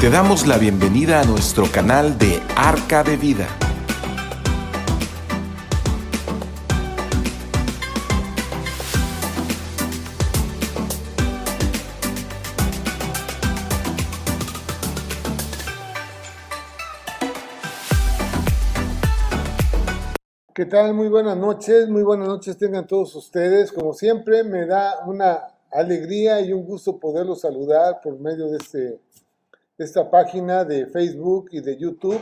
Te damos la bienvenida a nuestro canal de Arca de Vida. ¿Qué tal? Muy buenas noches, muy buenas noches tengan todos ustedes. Como siempre, me da una alegría y un gusto poderlos saludar por medio de, este, esta página de Facebook y de YouTube.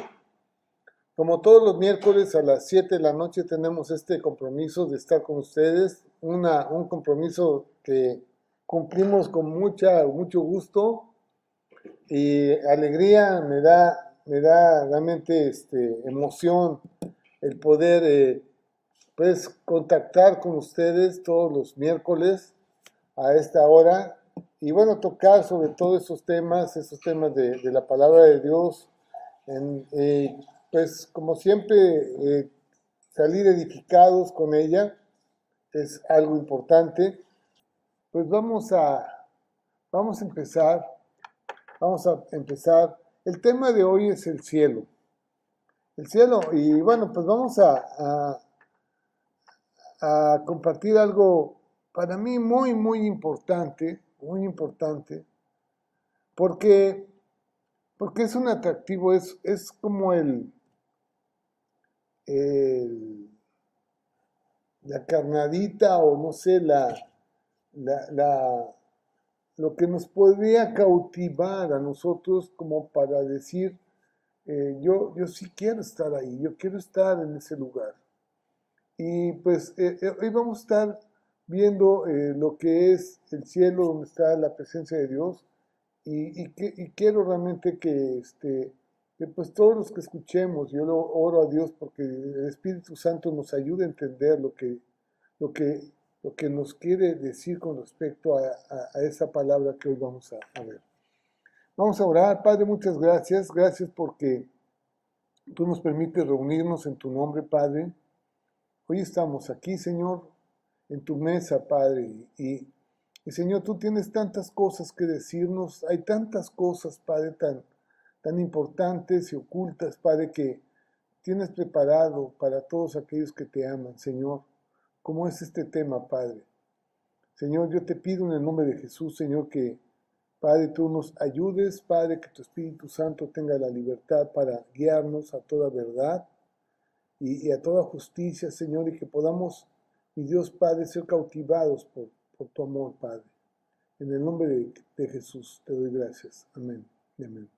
Como todos los miércoles a las 7 de la noche tenemos este compromiso de estar con ustedes, una, un compromiso que cumplimos con mucha, mucho gusto y alegría, me da, me da realmente este, emoción el poder eh, pues contactar con ustedes todos los miércoles a esta hora y bueno, tocar sobre todo esos temas, esos temas de, la palabra de Dios, eh, pues como siempre eh, salir edificados con ella es algo importante. Pues vamos a, vamos a empezar, vamos a empezar. El tema de hoy es el cielo el cielo. Y bueno, pues vamos a, compartir algo para mí muy, muy importante, muy importante, porque, porque es un atractivo, es, es como el, la carnadita o no sé, la, la, lo que nos podría cautivar a nosotros como para decir, eh, yo, yo sí quiero estar ahí, yo quiero estar en ese lugar. Y pues eh, eh, hoy vamos a estar viendo lo que es el cielo, donde está la presencia de Dios. Y, quiero realmente que, este, pues todos los que escuchemos, yo lo oro a Dios porque el Espíritu Santo nos ayude a entender lo que, lo que, lo que nos quiere decir con respecto a esa palabra que hoy vamos a, a ver. Vamos a orar. Padre, muchas gracias. Gracias porque tú nos permites reunirnos en tu nombre, Padre. Hoy estamos aquí, Señor, en tu mesa, Padre. Y, y Señor, tú tienes tantas cosas que decirnos. Hay tantas cosas, Padre, tan, tan importantes y ocultas, Padre, que tienes preparado para todos aquellos que te aman, Señor. ¿Cómo es este tema, Padre? Señor, yo te pido en el nombre de Jesús, Señor, que Padre, tú nos ayudes, Padre, que tu Espíritu Santo tenga la libertad para guiarnos a toda verdad y, y a toda justicia, Señor, y que podamos, mi Dios Padre, ser cautivados por, por tu amor, Padre. En el nombre de, de, Jesús te doy gracias. Amén. Amén.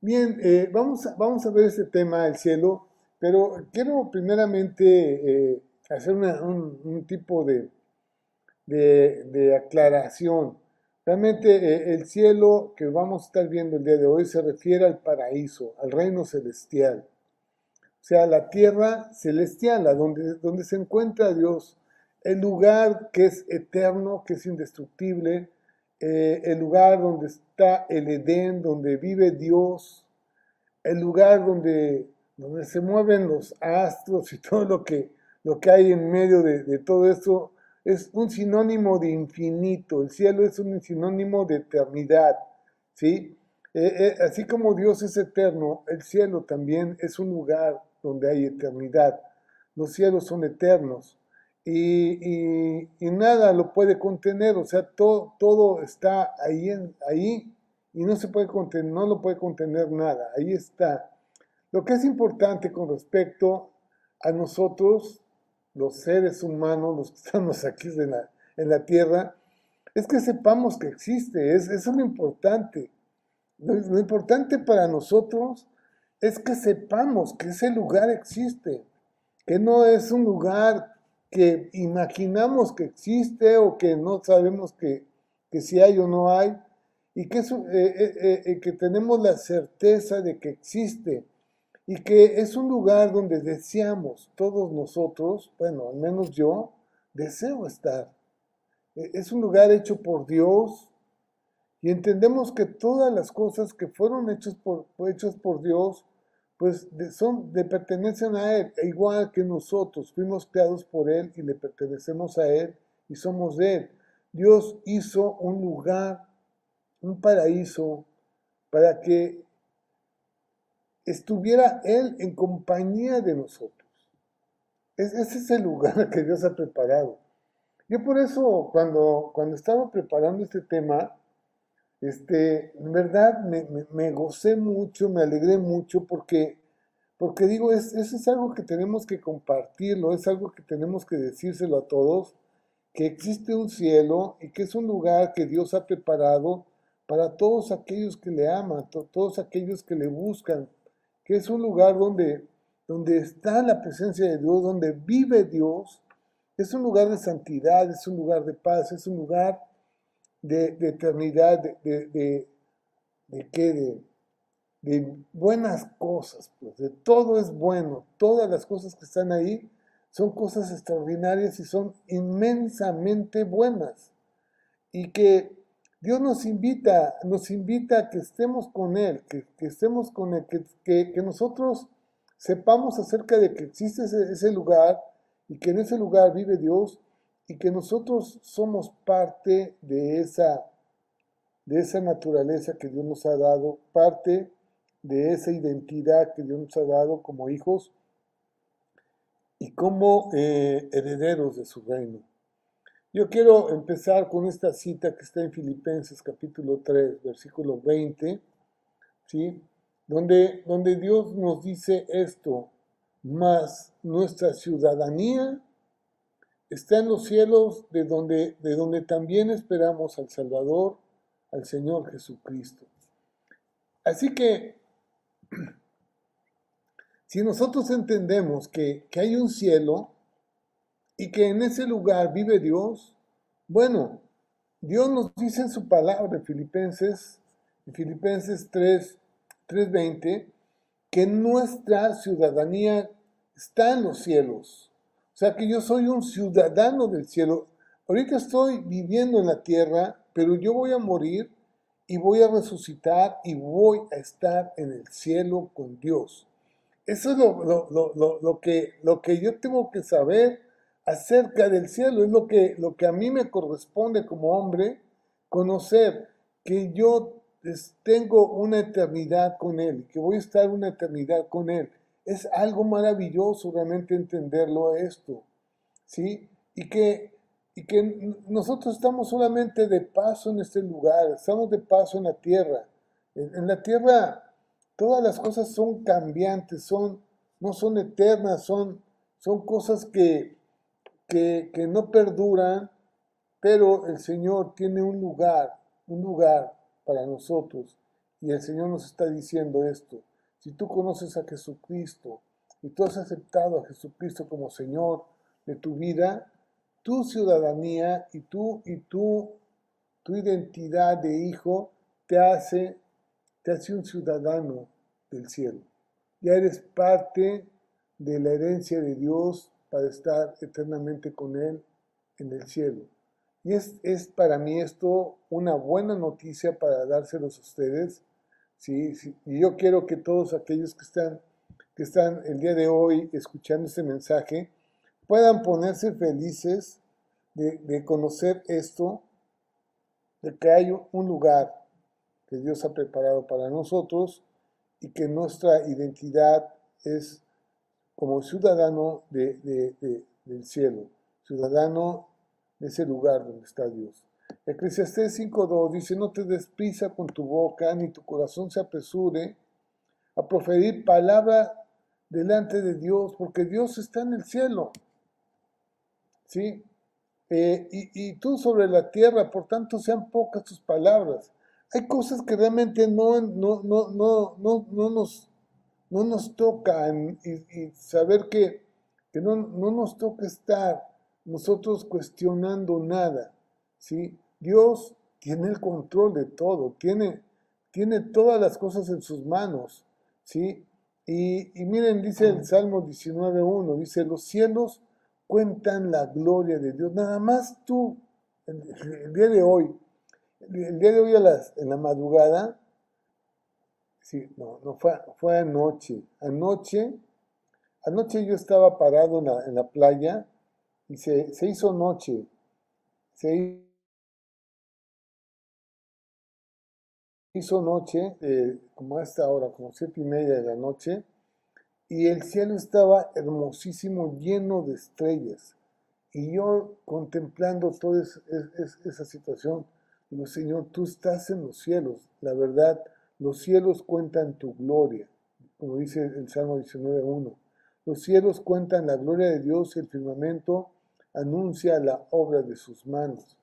Bien, eh, vamos, a, vamos a ver este tema, el cielo, pero quiero primeramente eh, hacer un, un, tipo de, de, de aclaración. Realmente eh, el cielo que vamos a estar viendo el día de hoy se refiere al paraíso, al reino celestial. O sea, la tierra celestial, donde, donde se encuentra Dios, el lugar que es eterno, que es indestructible, eh, el lugar donde está el Edén, donde vive Dios, el lugar donde, donde se mueven los astros y todo lo que, lo que hay en medio de, de todo esto, es un sinónimo de infinito, el cielo es un sinónimo de eternidad, ¿sí? Eh, eh, así como Dios es eterno, el cielo también es un lugar donde hay eternidad. Los cielos son eternos y, y, y nada lo puede contener, o sea, todo, todo está ahí, ahí y no se puede contener, no lo puede contener nada, ahí está. Lo que es importante con respecto a nosotros los seres humanos, los que estamos aquí en la, en la tierra, es que sepamos que existe, es, es lo importante. Lo, lo, importante para nosotros es que sepamos que ese lugar existe, que no es un lugar que imaginamos que existe o que no sabemos que, que si hay o no hay, y que, eh, eh, eh, que tenemos la certeza de que existe y que es un lugar donde deseamos todos nosotros, bueno, al menos yo, deseo estar. E, es un lugar hecho por Dios y entendemos que todas las cosas que fueron hechas por, hechas por Dios, pues son, le pertenecen a Él, e igual que nosotros, fuimos creados por Él y le pertenecemos a Él y somos de Él. Dios hizo un lugar, un paraíso, para que estuviera Él en compañía de nosotros. ese es el lugar que Dios ha preparado. Yo por eso, cuando, cuando estaba preparando este tema, este, en verdad me, gocé mucho, me alegré mucho porque, porque digo, es, eso es algo que tenemos que compartirlo, es algo que tenemos que decírselo a todos, que existe un cielo y que es un lugar que Dios ha preparado para todos aquellos que le aman, todos aquellos que le buscan, que es un lugar donde, donde está la presencia de Dios, donde vive Dios, es un lugar de santidad, es un lugar de paz, es un lugar de, eternidad, de, de, de, qué, de, buenas cosas, pues, de todo es bueno, todas las cosas que están ahí son cosas extraordinarias y son inmensamente buenas. Y que Dios nos invita, nos invita a que estemos con Él, que, estemos con Él, que, que, nosotros sepamos acerca de que existe ese, lugar y que en ese lugar vive Dios y que nosotros somos parte de esa, de esa naturaleza que Dios nos ha dado, parte de esa identidad que Dios nos ha dado como hijos y como eh, herederos de su reino. Yo quiero empezar con esta cita que está en Filipenses capítulo 3, versículo 20, ¿sí? donde, donde Dios nos dice esto, más nuestra ciudadanía está en los cielos de donde, de donde también esperamos al Salvador, al Señor Jesucristo. Así que, si nosotros entendemos que, que hay un cielo, y que en ese lugar vive Dios, bueno, Dios nos dice en su palabra en Filipenses, en Filipenses 3, 3:20, que nuestra ciudadanía está en los cielos. O sea que yo soy un ciudadano del cielo. Ahorita estoy viviendo en la tierra, pero yo voy a morir y voy a resucitar y voy a estar en el cielo con Dios. Eso es lo, que, lo que yo tengo que saber acerca del cielo. Es lo que, lo que a mí me corresponde como hombre, conocer que yo tengo una eternidad con Él, que voy a estar una eternidad con Él. Es algo maravilloso realmente entenderlo esto, ¿sí? Y que, y que nosotros estamos solamente de paso en este lugar, estamos de paso en la tierra. En, la tierra todas las cosas son cambiantes, son, no son eternas, son, son cosas que, que, no perduran, pero el Señor tiene un lugar, un lugar para nosotros. Y el Señor nos está diciendo esto. Si tú conoces a Jesucristo y tú has aceptado a Jesucristo como Señor de tu vida, tu ciudadanía y tú y tú, tu identidad de hijo te hace, te hace un ciudadano del cielo. Ya eres parte de la herencia de Dios para estar eternamente con Él en el cielo. Y es, es para mí esto una buena noticia para dárselos a ustedes. ¿Sí? Y yo quiero que todos aquellos que están, que están el día de hoy escuchando este mensaje puedan ponerse felices de, de conocer esto, de que hay un lugar que Dios ha preparado para nosotros y que nuestra identidad es como ciudadano de, del cielo, ciudadano de ese lugar donde está Dios. Eclesiastés 5.2 dice, no te desprisa con tu boca, ni tu corazón se apresure a proferir palabra delante de Dios, porque Dios está en el cielo. ¿Sí? Eh, y, y, tú sobre la tierra, por tanto sean pocas tus palabras. Hay cosas que realmente no, no, no, no, no, no nos no nos toca y, saber que, no, nos toca estar nosotros cuestionando nada, ¿sí? Dios tiene el control de todo, tiene, tiene todas las cosas en sus manos, ¿sí? Y, miren, dice el Salmo 19.1, dice, los cielos cuentan la gloria de Dios. Nada más tú, el, día de hoy, el, día de hoy a las, en la madrugada, Sí, no, no fue, fue anoche. Anoche, anoche yo estaba parado en la, en la playa y se, se hizo noche. Se hizo noche, eh, como a esta hora, como siete y media de la noche, y el cielo estaba hermosísimo, lleno de estrellas. Y yo contemplando toda esa situación, digo, Señor, tú estás en los cielos. La verdad, los cielos cuentan tu gloria, como dice el Salmo 19.1. Los cielos cuentan la gloria de Dios y el firmamento anuncia la obra de sus manos.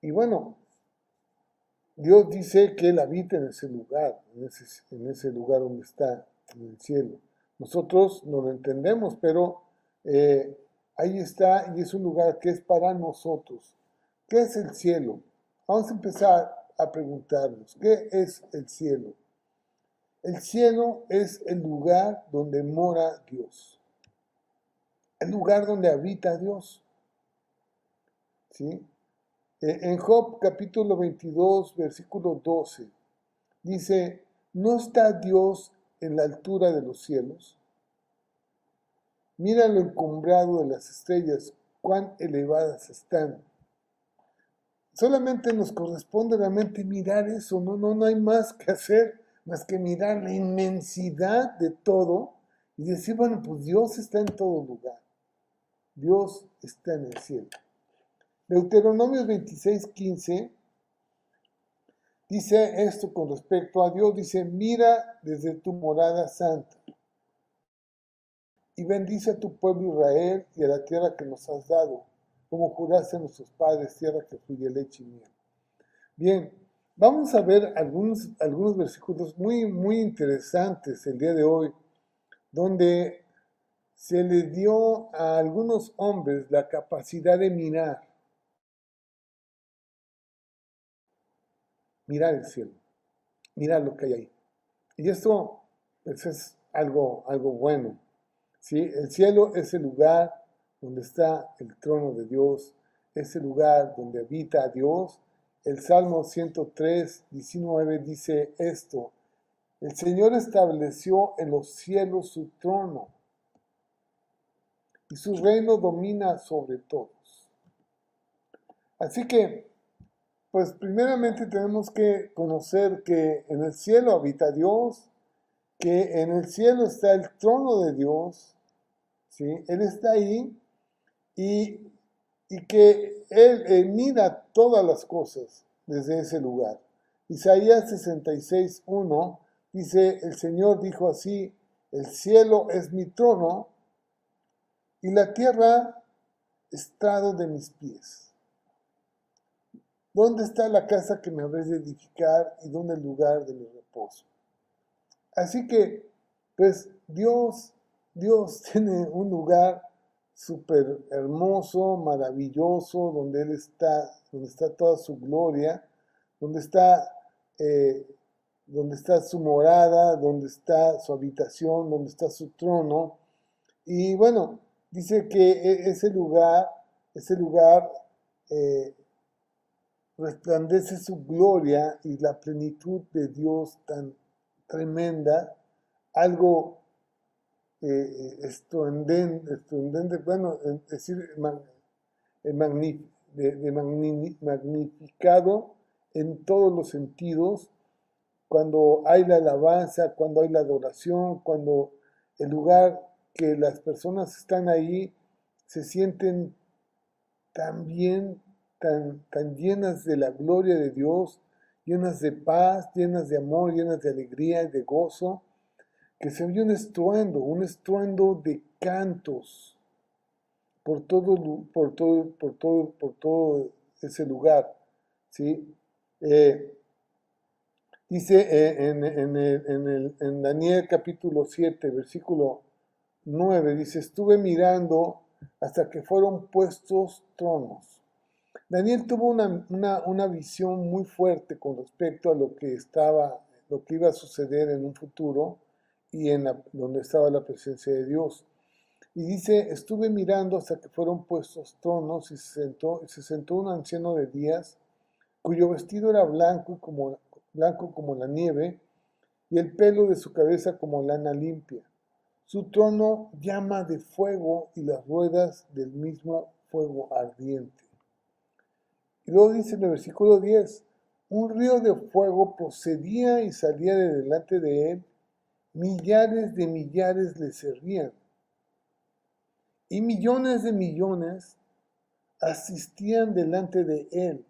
Y bueno, Dios dice que Él habita en ese lugar, en ese, lugar donde está, en el cielo. Nosotros no lo entendemos, pero eh, ahí está y es un lugar que es para nosotros. ¿Qué es el cielo? Vamos a empezar a preguntarnos, ¿qué es el cielo? El cielo es el lugar donde mora Dios, el lugar donde habita Dios. ¿Sí? Eh, en Job capítulo 22, versículo 12, dice, ¿no está Dios en la altura de los cielos? Mira lo encumbrado de las estrellas, cuán elevadas están. Solamente nos corresponde realmente mirar eso, no, no, no hay más que hacer más que mirar la inmensidad de todo y decir, bueno, pues Dios está en todo lugar. Dios está en el cielo. Deuteronomio 26, 15 dice esto con respecto a Dios, dice, mira desde tu morada santa y bendice a tu pueblo Israel y a la tierra que nos has dado, como juraste a nuestros padres, tierra que fluye leche y miel. Bien, vamos a ver algunos, algunos versículos muy, muy interesantes el día de hoy, donde se le dio a algunos hombres la capacidad de mirar mirar el cielo, mirar lo que hay ahí. Y esto es algo, algo bueno. ¿sí? El cielo es el lugar donde está el trono de Dios, es el lugar donde habita Dios. El Salmo 103, 19 dice esto, el Señor estableció en los cielos su trono y su reino domina sobre todos. Así que pues primeramente tenemos que conocer que en el cielo habita Dios, que en el cielo está el trono de Dios, ¿sí? Él está ahí y, que Él, mira todas las cosas desde ese lugar. Isaías 66, 1 dice, el Señor dijo así, el cielo es mi trono y la tierra estrado de mis pies. ¿Dónde está la casa que me habéis de edificar y dónde el lugar de mi reposo? Así que, pues Dios, Dios tiene un lugar súper hermoso, maravilloso, donde Él está, donde está toda su gloria, donde está, eh, donde está su morada, donde está su habitación, donde está su trono. Y bueno, dice que e-, ese lugar, ese lugar eh, resplandece su gloria y la plenitud de Dios tan tremenda, algo eh, estruendente, bueno, es decir, de, magnificado en todos los sentidos, cuando hay la alabanza, cuando hay la adoración, cuando el lugar que las personas están ahí se sienten tan bien, tan, llenas de la gloria de Dios, llenas de paz, llenas de amor, llenas de alegría y de gozo, que se oye un estruendo, un estruendo de cantos por todo, por todo, por todo, por todo ese lugar. ¿sí? Eh, dice eh, en, en, el, en Daniel capítulo 7, versículo 9, dice, estuve mirando hasta que fueron puestos tronos Daniel tuvo una, visión muy fuerte con respecto a lo que estaba, lo que iba a suceder en un futuro y en donde estaba la presencia de Dios. Y dice, estuve mirando hasta que fueron puestos tronos y se sentó, se sentó un anciano de días, cuyo vestido era blanco como, blanco como la nieve, y el pelo de su cabeza como lana limpia. Su trono llama de fuego y las ruedas del mismo fuego ardiente. Y luego dice en el versículo 10, un río de fuego procedía y salía de delante de él, millares de millares le servían, y millones de millones asistían delante de él.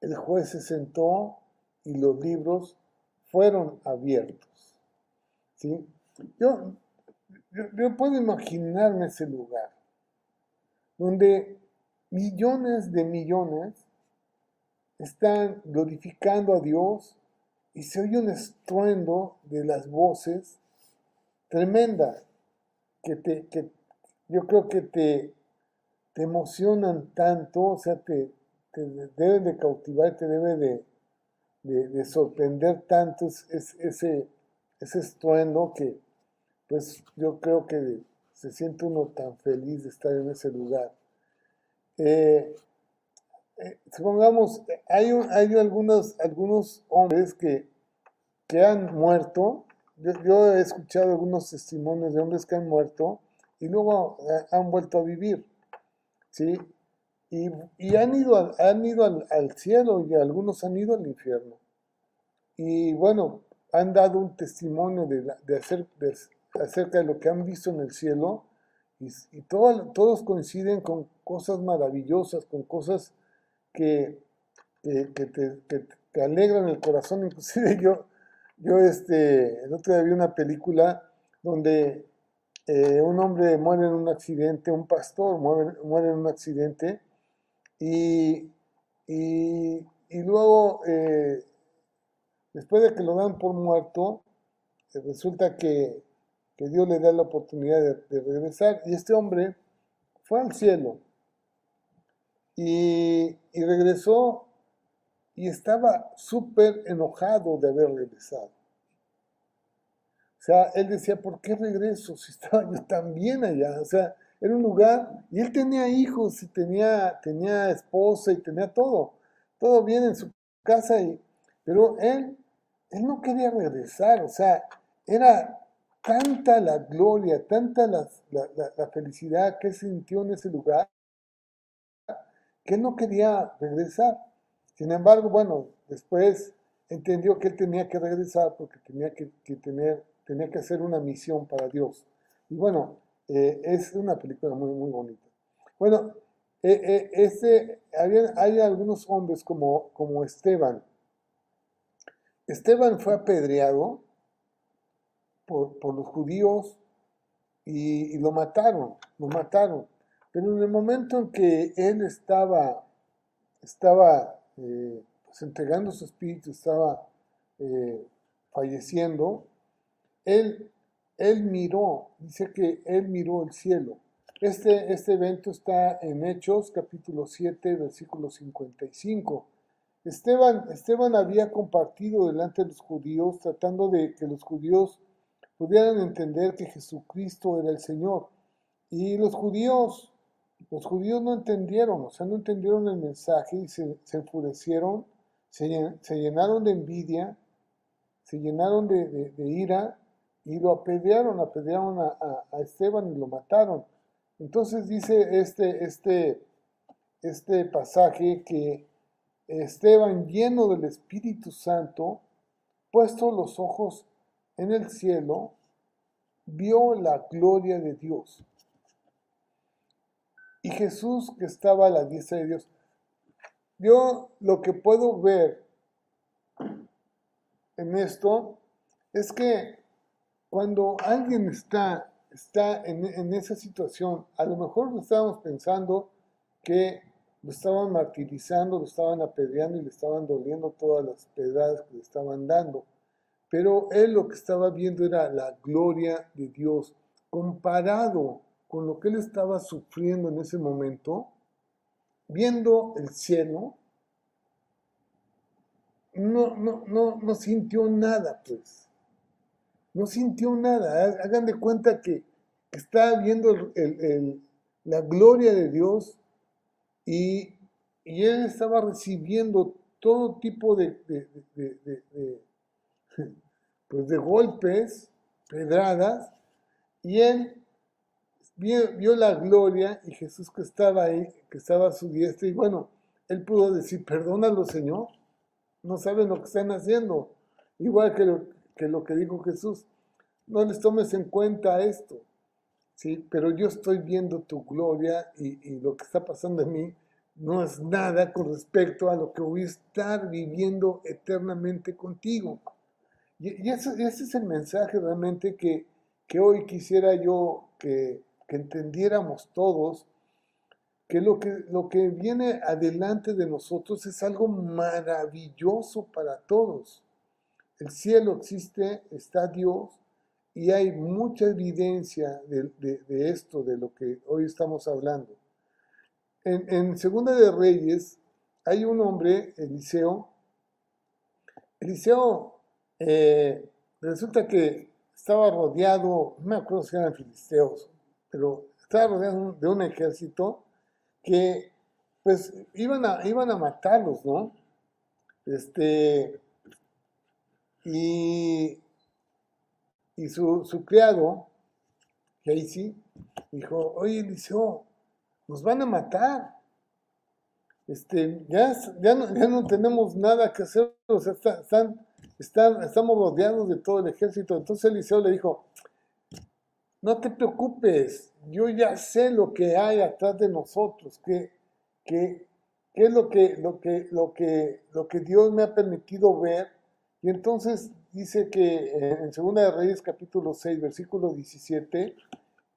El juez se sentó y los libros fueron abiertos. ¿sí? Yo, yo, yo puedo imaginarme ese lugar, donde millones de millones están glorificando a Dios y se oye un estruendo de las voces tremenda que, te, que yo creo que te, te emocionan tanto, o sea, te, te deben de cautivar, te debe de, de, de sorprender tanto es, ese, ese estruendo que pues yo creo que se siente uno tan feliz de estar en ese lugar. Eh, eh, supongamos, hay, hay algunos, algunos hombres que, que han muerto, yo, he escuchado algunos testimonios de hombres que han muerto y luego eh, han vuelto a vivir, ¿sí? Y, y han ido, al, han ido al, cielo y algunos han ido al infierno. Y bueno, han dado un testimonio de, de, hacer, de acerca de lo que han visto en el cielo y, y todo, todos coinciden con cosas maravillosas, con cosas que, que, te, alegran el corazón. Inclusive yo, yo este, el otro día vi una película donde eh, un hombre muere en un accidente, un pastor muere, muere en un accidente y, y, luego, eh, después de que lo dan por muerto, resulta que, que, Dios le da la oportunidad de, regresar y este hombre fue al cielo y, y regresó y estaba súper enojado de haber regresado. O sea, él decía, ¿por qué regreso si estaba yo tan bien allá? O sea, era un lugar, y él tenía hijos, y tenía, tenía esposa, y tenía todo, todo bien en su casa, y, pero él, él no quería regresar, o sea, era tanta la gloria, tanta la, la, felicidad que sintió en ese lugar, que no quería regresar. Sin embargo, bueno, después entendió que él tenía que regresar porque tenía que, que tener, tenía que hacer una misión para Dios. Y bueno, eh, es una película muy, muy bonita. Bueno, eh, eh, este, había, hay algunos hombres como, como Esteban. Esteban fue apedreado por, los judíos y, y, lo mataron, lo mataron. Pero en el momento en que él estaba, estaba eh, pues entregando su espíritu, estaba eh, falleciendo, él, él miró, dice que él miró el cielo. Este, este evento está en Hechos capítulo 7, versículo 55. Esteban, Esteban había compartido delante de los judíos, tratando de que los judíos pudieran entender que Jesucristo era el Señor. Y los judíos los judíos no entendieron, o sea, no entendieron el mensaje y se, enfurecieron, se, se, llenaron de envidia, se llenaron de, ira y lo apedrearon, apedrearon a, Esteban y lo mataron. Entonces dice este, este, este pasaje que Esteban, lleno del Espíritu Santo, puesto los ojos en el cielo, vio la gloria de Dios y Jesús que estaba a la diestra de Dios. Yo lo que puedo ver en esto es que cuando alguien está, está en, esa situación, a lo mejor lo estábamos pensando que lo estaban martirizando, lo estaban apedreando y le estaban doliendo todas las pedradas que le estaban dando. Pero él lo que estaba viendo era la gloria de Dios comparado con lo que él estaba sufriendo en ese momento, viendo el cielo, no, no, no, no sintió nada, pues. No sintió nada. Hagan de cuenta que está viendo el, el, la gloria de Dios y, y, él estaba recibiendo todo tipo de, pues de golpes, pedradas, y él vio, la gloria y Jesús que estaba ahí, que estaba a su diestra, y bueno, él pudo decir, perdónalo, Señor. no saben lo que están haciendo. Igual que lo que, lo que dijo Jesús, no les tomes en cuenta esto, ¿sí? Pero yo estoy viendo tu gloria y, y lo que está pasando en mí no es nada con respecto a lo que voy a estar viviendo eternamente contigo. Y, ese, ese, es el mensaje realmente que, que hoy quisiera yo que, que, entendiéramos todos, que lo, que lo que viene adelante de nosotros es algo maravilloso para todos. El cielo existe, está Dios, y hay mucha evidencia de, de, de esto, de lo que hoy estamos hablando. En, en, Segunda de Reyes hay un hombre, Eliseo. Eliseo eh, resulta que estaba rodeado, no me acuerdo si eran filisteos, pero estaba rodeado de un ejército que pues iban a, iban a matarlos, ¿no? Este, y, y su, su criado, Casey, dijo, oye Eliseo, nos van a matar. Este, ya, ya, no, ya no tenemos nada que hacer, o sea, están, estamos rodeados de todo el ejército. Entonces Eliseo le dijo, no te preocupes, yo ya sé lo que hay atrás de nosotros, que, que, que es lo que, lo, que, lo, que, lo que Dios me ha permitido ver. Y entonces dice que en Segunda de Reyes capítulo 6, versículo 17,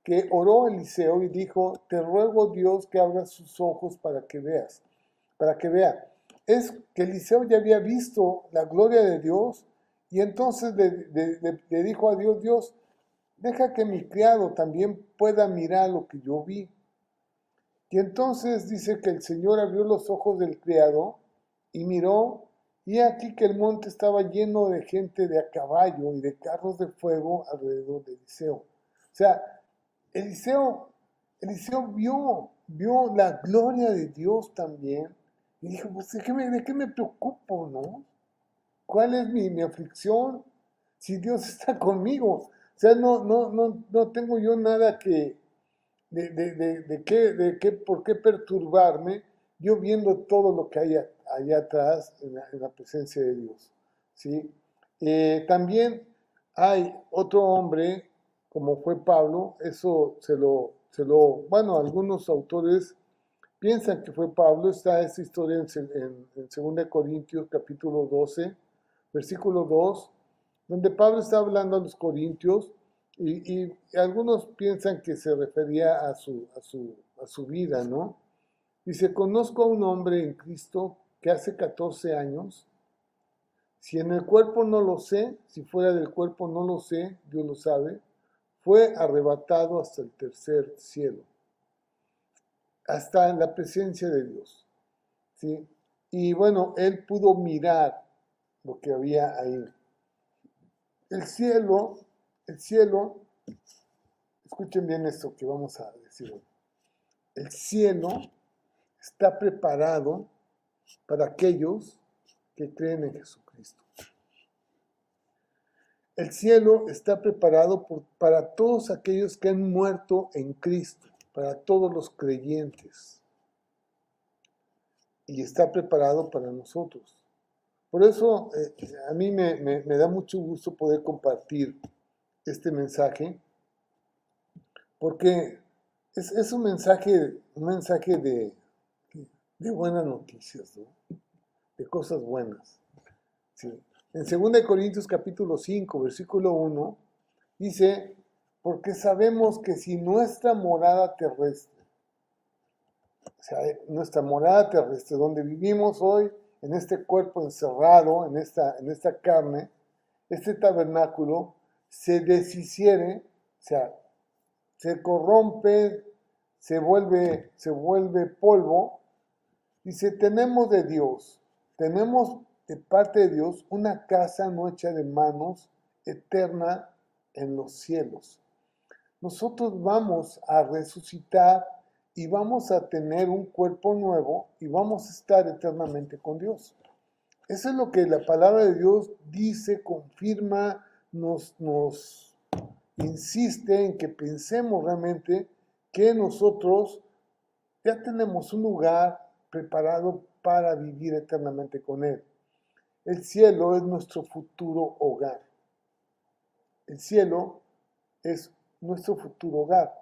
que oró Eliseo y dijo, te ruego Dios que abra sus ojos para que veas, para que vea. Es que Eliseo ya había visto la gloria de Dios y entonces le, dijo a Dios, Dios, deja que mi criado también pueda mirar lo que yo vi. Y entonces dice que el Señor abrió los ojos del criado y miró, y aquí que el monte estaba lleno de gente de a caballo y de carros de fuego alrededor de Eliseo. O sea, Eliseo, Eliseo vio, vio la gloria de Dios también y dijo, pues, ¿de qué me, qué me preocupo, no? ¿Cuál es mi, mi, aflicción? Si Dios está conmigo. O sea, no, no, no, no tengo yo nada que, de, de, de, qué, de qué, por qué perturbarme, yo viendo todo lo que hay allá atrás en la, en la presencia de Dios. ¿sí? Eh, también hay otro hombre como fue Pablo, eso se lo, se lo, bueno, algunos autores piensan que fue Pablo, está esa historia en, en, en 2 Corintios capítulo 12, versículo 2, donde Pablo está hablando a los corintios y, y algunos piensan que se refería a su, a, su, a su vida, ¿no? Dice, conozco a un hombre en Cristo que hace 14 años, si en el cuerpo no lo sé, si fuera del cuerpo no lo sé, Dios lo sabe, fue arrebatado hasta el tercer cielo, hasta en la presencia de Dios. ¿sí? Y bueno, él pudo mirar lo que había ahí. El cielo, el cielo, escuchen bien esto que vamos a decir hoy. El cielo está preparado para aquellos que creen en Jesucristo. El cielo está preparado para todos aquellos que han muerto en Cristo, para todos los creyentes. Y está preparado para nosotros. Por eso eh, a mí me, da mucho gusto poder compartir este mensaje, porque es, un mensaje, un mensaje de, de buenas noticias, ¿no? de cosas buenas. Sí. En 2 Corintios capítulo 5, versículo 1, dice, porque sabemos que si nuestra morada terrestre, o sea, nuestra morada terrestre, donde vivimos hoy, en este cuerpo encerrado, en esta, en esta carne, este tabernáculo, se deshiciere, o sea, se corrompe, se vuelve, se vuelve polvo, dice, tenemos de Dios, tenemos de parte de Dios una casa no hecha de manos, eterna en los cielos. Nosotros vamos a resucitar y vamos a tener un cuerpo nuevo y vamos a estar eternamente con Dios. Eso es lo que la palabra de Dios dice, confirma, nos, nos insiste en que pensemos realmente que nosotros ya tenemos un lugar preparado para vivir eternamente con Él. el cielo es nuestro futuro hogar. El cielo es nuestro futuro hogar.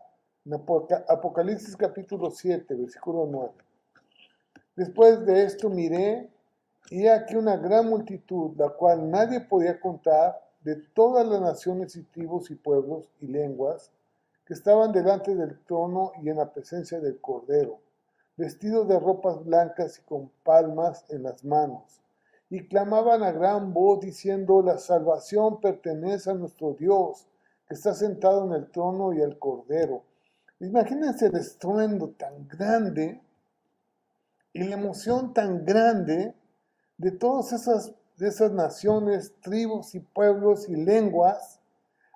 Apocalipsis capítulo 7, versículo 9. Después de esto miré y aquí una gran multitud, la cual nadie podía contar, de todas las naciones y tribus y pueblos y lenguas, que estaban delante del trono y en la presencia del Cordero, vestidos de ropas blancas y con palmas en las manos, y clamaban a gran voz diciendo, la salvación pertenece a nuestro Dios, que está sentado en el trono y el Cordero. Imagínense el estruendo tan grande y la emoción tan grande de todas esas, de esas naciones, tribus y pueblos y lenguas,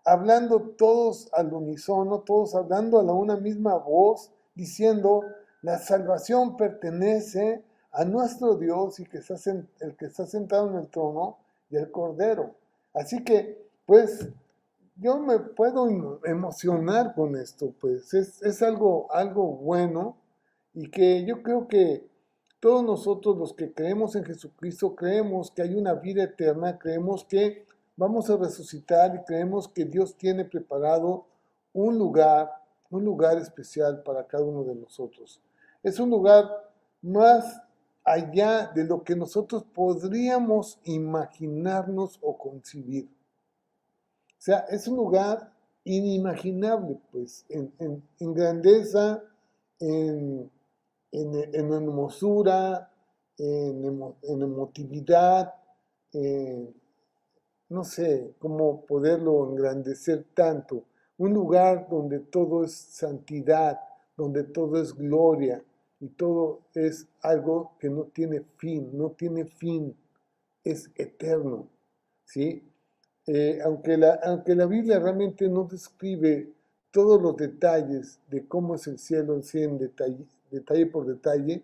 hablando todos al unísono, todos hablando a la una misma voz, diciendo, la salvación pertenece a nuestro Dios y que está, el que está sentado en el trono y el Cordero. Así que, pues, yo me puedo emocionar con esto, pues es, es algo, algo bueno y que yo creo que todos nosotros los que creemos en Jesucristo, creemos que hay una vida eterna, creemos que vamos a resucitar y creemos que Dios tiene preparado un lugar, un lugar especial para cada uno de nosotros. Es un lugar más allá de lo que nosotros podríamos imaginarnos o concebir. O sea, es un lugar inimaginable, pues, en, en grandeza, en en, hermosura, en, en emotividad, no sé cómo poderlo engrandecer tanto. Un lugar donde todo es santidad, donde todo es gloria y todo es algo que no tiene fin, no tiene fin, es eterno. ¿sí? Eh, aunque, la, aunque la Biblia realmente no describe todos los detalles de cómo es el cielo en sí detalle, detalle por detalle,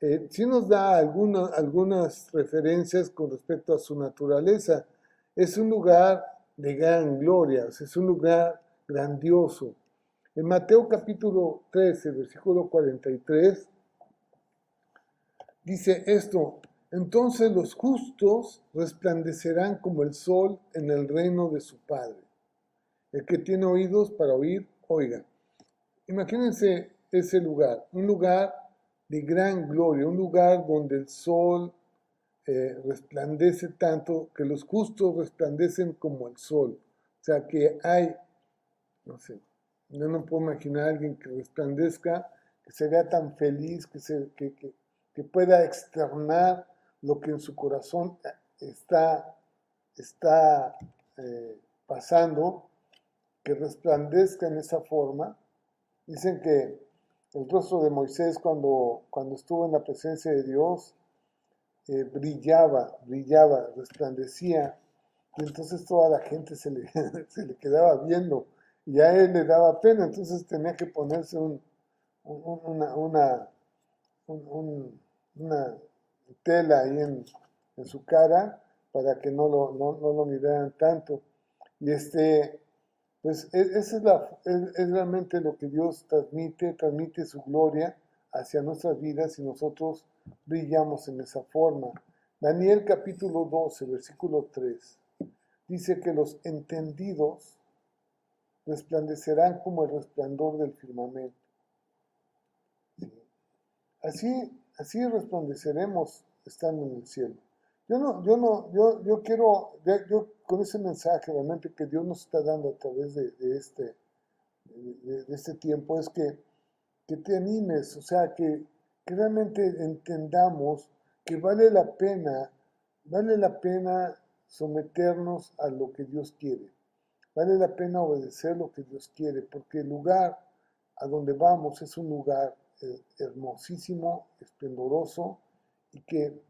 eh, sí nos da algunas referencias con respecto a su naturaleza. Es un lugar de gran gloria, es un lugar grandioso. En Mateo capítulo 13, versículo 43, dice esto, entonces los justos resplandecerán como el sol en el reino de su Padre. El que tiene oídos para oír, oiga. Imagínense ese lugar, un lugar de gran gloria, un lugar donde el sol eh, resplandece tanto que los justos resplandecen como el sol. O sea que hay, no sé, yo no puedo imaginar a alguien que resplandezca, que se vea tan feliz, que, se, que, pueda externar lo que en su corazón está, está eh, pasando, que resplandezca en esa forma. Dicen que el rostro de Moisés cuando, cuando estuvo en la presencia de Dios eh, brillaba, brillaba, resplandecía, y entonces toda la gente se le, se le quedaba viendo, y a él le daba pena, entonces tenía que ponerse un, una, una, tela ahí en, en, su cara para que no lo, no, no lo miraran tanto. Y este, pues e, esa es, la, es, realmente lo que Dios transmite, transmite su gloria hacia nuestras vidas y nosotros brillamos en esa forma. Daniel capítulo 12, versículo 3, dice que los entendidos resplandecerán como el resplandor del firmamento. Así, así resplandeceremos estando en el cielo. Yo no, yo no, yo, yo quiero, yo con ese mensaje realmente que Dios nos está dando a través de, este, de, este tiempo es que, que te animes, o sea, que, que realmente entendamos que vale la pena, vale la pena someternos a lo que Dios quiere. Vale la pena obedecer lo que Dios quiere, porque el lugar a donde vamos es un lugar eh, hermosísimo, esplendoroso, y que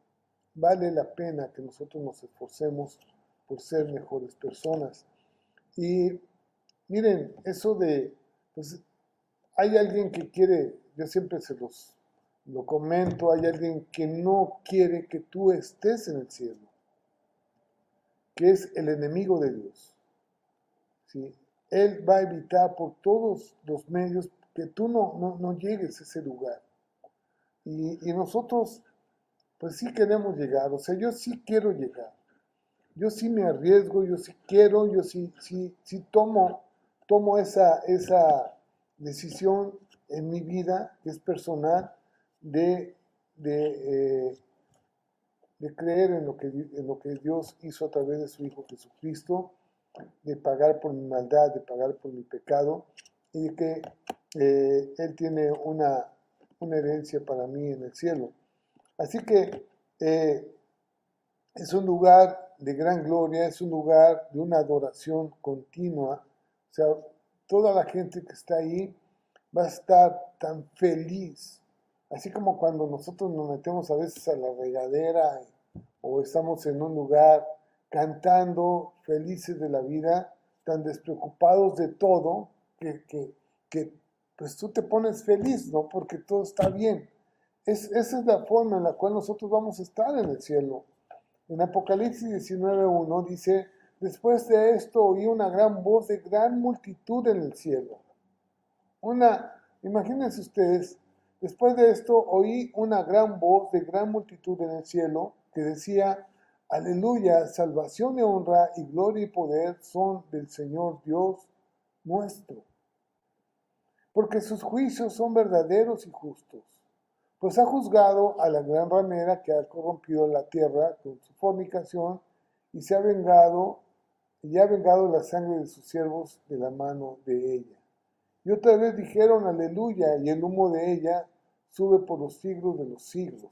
vale la pena que nosotros nos esforcemos por ser mejores personas. Y miren, eso de, pues hay alguien que quiere, yo siempre se los lo comento, hay alguien que no quiere que tú estés en el cielo, que es el enemigo de Dios. ¿sí? Él va a evitar por todos los medios que tú no, no, llegues a ese lugar. Y, y nosotros pues sí queremos llegar, o sea, yo sí quiero llegar. Yo sí me arriesgo, yo sí quiero, yo sí, sí, sí tomo, tomo esa, esa decisión en mi vida, que es personal, de, de, eh, de creer en lo, que, en lo que Dios hizo a través de su Hijo Jesucristo, de pagar por mi maldad, de pagar por mi pecado, y que eh, Él tiene una, una herencia para mí en el cielo. Así que eh, es un lugar de gran gloria, es un lugar de una adoración continua. O sea, toda la gente que está ahí va a estar tan feliz, así como cuando nosotros nos metemos a veces a la regadera o estamos en un lugar cantando, felices de la vida, tan despreocupados de todo, que, que, pues tú te pones feliz, ¿no? Porque todo está bien. Es, esa es la forma en la cual nosotros vamos a estar en el cielo. En Apocalipsis 19.1 dice, después de esto oí una gran voz de gran multitud en el cielo. Una, imagínense ustedes, después de esto oí una gran voz de gran multitud en el cielo que decía, aleluya, salvación y honra y gloria y poder son del Señor Dios nuestro porque sus juicios son verdaderos y justos, pues ha juzgado a la gran ramera que ha corrompido la tierra con su fornicación y se ha vengado y ha vengado la sangre de sus siervos de la mano de ella. Y otra vez dijeron aleluya y el humo de ella sube por los siglos de los siglos.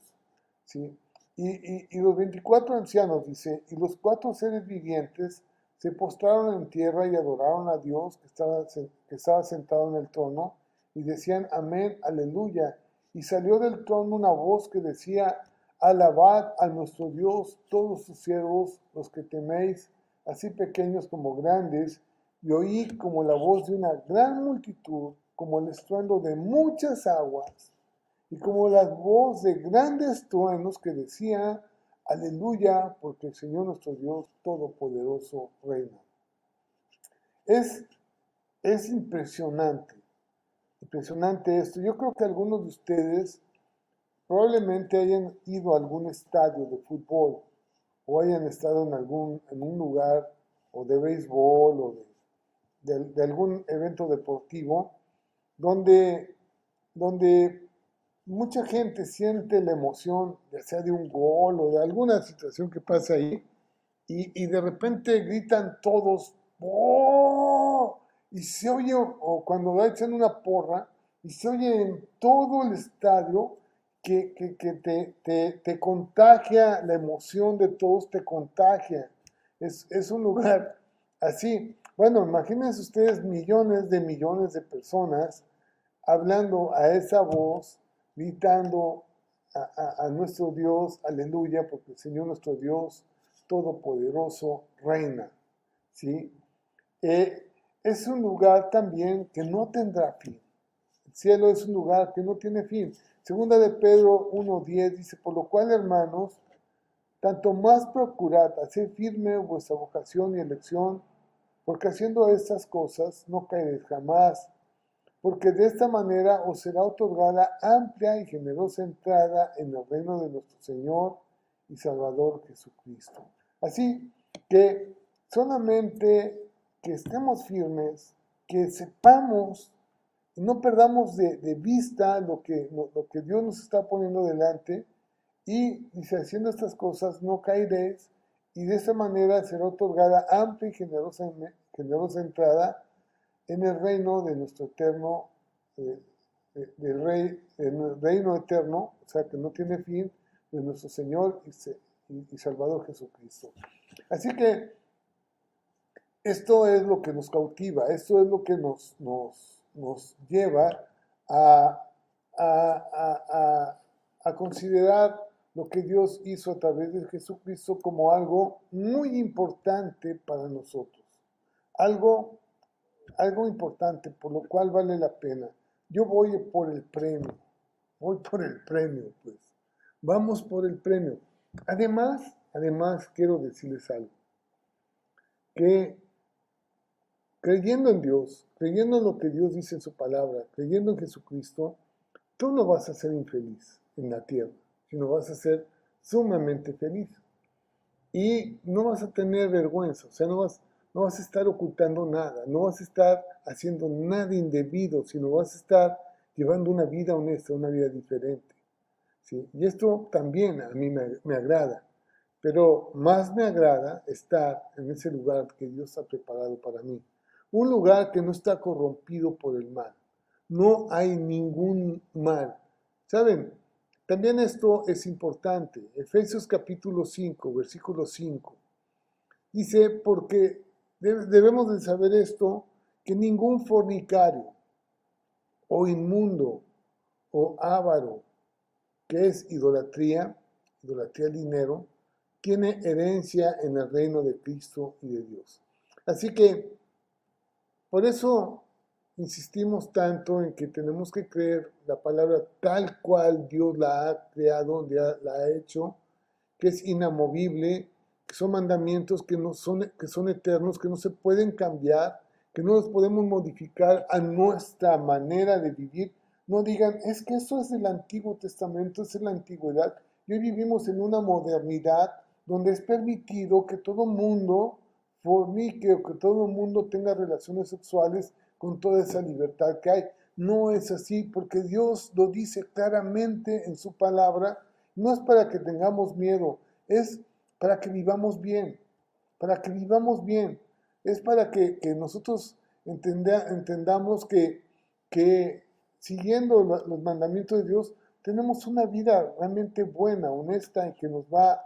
¿sí? Y, y, los 24 ancianos, dice, y los cuatro seres vivientes se postraron en tierra y adoraron a Dios que estaba, sentado en el trono y decían amén, aleluya. Y salió del trono una voz que decía, alabad a nuestro Dios todos sus siervos, los que teméis, así pequeños como grandes. Y oí como la voz de una gran multitud, como el estruendo de muchas aguas, y como la voz de grandes truenos que decía, Aleluya, porque el Señor nuestro Dios Todopoderoso reina. Es, es impresionante, impresionante esto. Yo creo que algunos de ustedes probablemente hayan ido a algún estadio de fútbol o hayan estado en, algún, en un lugar o de béisbol o de, de algún evento deportivo donde, donde mucha gente siente la emoción, ya sea de un gol o de alguna situación que pasa ahí, y, de repente gritan todos, ¡Oh! Y se oye, o cuando echan una porra, y se oye en todo el estadio que, te, te, contagia, la emoción de todos te contagia. Es, es un lugar así. Bueno, imagínense ustedes millones de millones de personas hablando a esa voz gritando a, nuestro Dios, aleluya, porque el Señor nuestro Dios Todopoderoso reina. ¿sí? Eh, es un lugar también que no tendrá fin. El cielo es un lugar que no tiene fin. Segunda de Pedro 1.10 dice, por lo cual, hermanos, tanto más procurad hacer firme vuestra vocación y elección, porque haciendo estas cosas no caeréis jamás porque de esta manera os será otorgada amplia y generosa entrada en el reino de nuestro Señor y Salvador Jesucristo. Así que solamente que estemos firmes, que sepamos y no perdamos de, vista lo que, lo, que Dios nos está poniendo delante y dice, haciendo estas cosas no caeréis y de esa manera será otorgada amplia y generosa, generosa entrada en el reino de nuestro eterno, eh, eh, del rey, reino eterno, o sea que no tiene fin, de nuestro Señor y, Salvador Jesucristo. Así que esto es lo que nos cautiva, esto es lo que nos, nos, nos lleva a, a, a, considerar lo que Dios hizo a través de Jesucristo como algo muy importante para nosotros, algo algo importante, por lo cual vale la pena. Yo voy por el premio, voy por el premio, pues. Vamos por el premio. Además, además quiero decirles algo, que creyendo en Dios, creyendo en lo que Dios dice en su palabra, creyendo en Jesucristo, tú no vas a ser infeliz en la tierra, sino vas a ser sumamente feliz. Y no vas a tener vergüenza, o sea, no vas, no vas a estar ocultando nada, no vas a estar haciendo nada indebido, sino vas a estar llevando una vida honesta, una vida diferente. Y esto también a mí me, me agrada, pero más me agrada estar en ese lugar que Dios ha preparado para mí. Un lugar que no está corrompido por el mal. No hay ningún mal. ¿Saben? También esto es importante. Efesios capítulo 5, versículo 5. Dice, porque debemos de saber esto, que ningún fornicario o inmundo o avaro, que es idolatría, idolatría al dinero, tiene herencia en el reino de Cristo y de Dios. Así que, por eso insistimos tanto en que tenemos que creer la palabra tal cual Dios la ha creado, la ha hecho, que es inamovible, que son mandamientos que, no son, que son eternos, que no se pueden cambiar, que no los podemos modificar a nuestra manera de vivir. No digan, es que eso es del Antiguo Testamento, es de la antigüedad. Y hoy vivimos en una modernidad donde es permitido que todo mundo fornique o que todo mundo tenga relaciones sexuales con toda esa libertad que hay. No es así porque Dios lo dice claramente en su palabra. No es para que tengamos miedo, es para que vivamos bien, para que vivamos bien. Es para que, nosotros entendamos que, siguiendo los mandamientos de Dios tenemos una vida realmente buena, honesta y que nos va,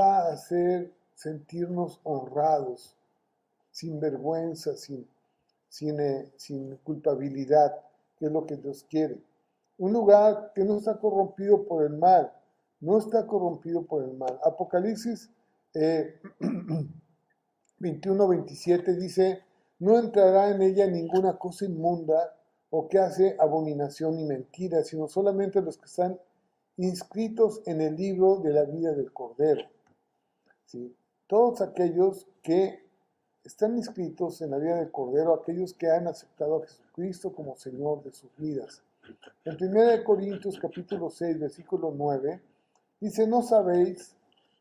a hacer sentirnos honrados, sin vergüenza, sin, sin, sin culpabilidad, que es lo que Dios quiere. Un lugar que no está corrompido por el mal, no está corrompido por el mal. Apocalipsis 21, 27 dice, no entrará en ella ninguna cosa inmunda o que hace abominación y mentira, sino solamente los que están inscritos en el libro de la vida del Cordero. Todos aquellos que están inscritos en la vida del Cordero aquellos que han aceptado a Jesucristo como Señor de sus vidas. En 1 Corintios capítulo 6, versículo 9, dice, no sabéis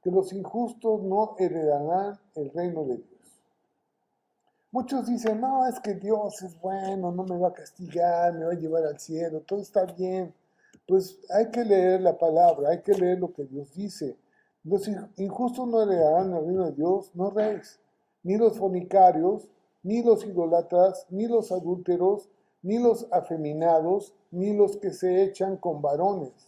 que los injustos no heredarán el reino de Dios. Muchos dicen, no, es que Dios es bueno, no me va a castigar, me va a llevar al cielo, todo está bien. Pues hay que leer la palabra, hay que leer lo que Dios dice. Los injustos no heredarán el reino de Dios, no reis ni los fornicarios, ni los idolatras, ni los adúlteros, ni los afeminados, ni los que se echan con varones.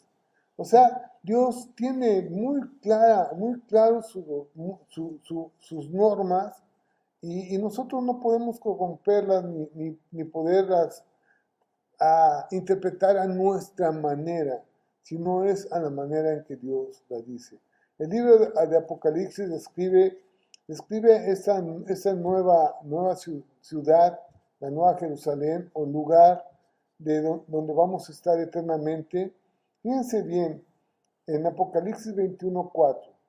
O sea, Dios tiene muy clara, muy claro sus normas y, nosotros no podemos corromperlas ni, ni, poderlas a, interpretar a nuestra manera, sino es a la manera en que Dios la dice. El libro de Apocalipsis describe describe esa, esa nueva, nueva ciudad, la nueva Jerusalén, o lugar de donde vamos a estar eternamente. Fíjense bien, en Apocalipsis 21.4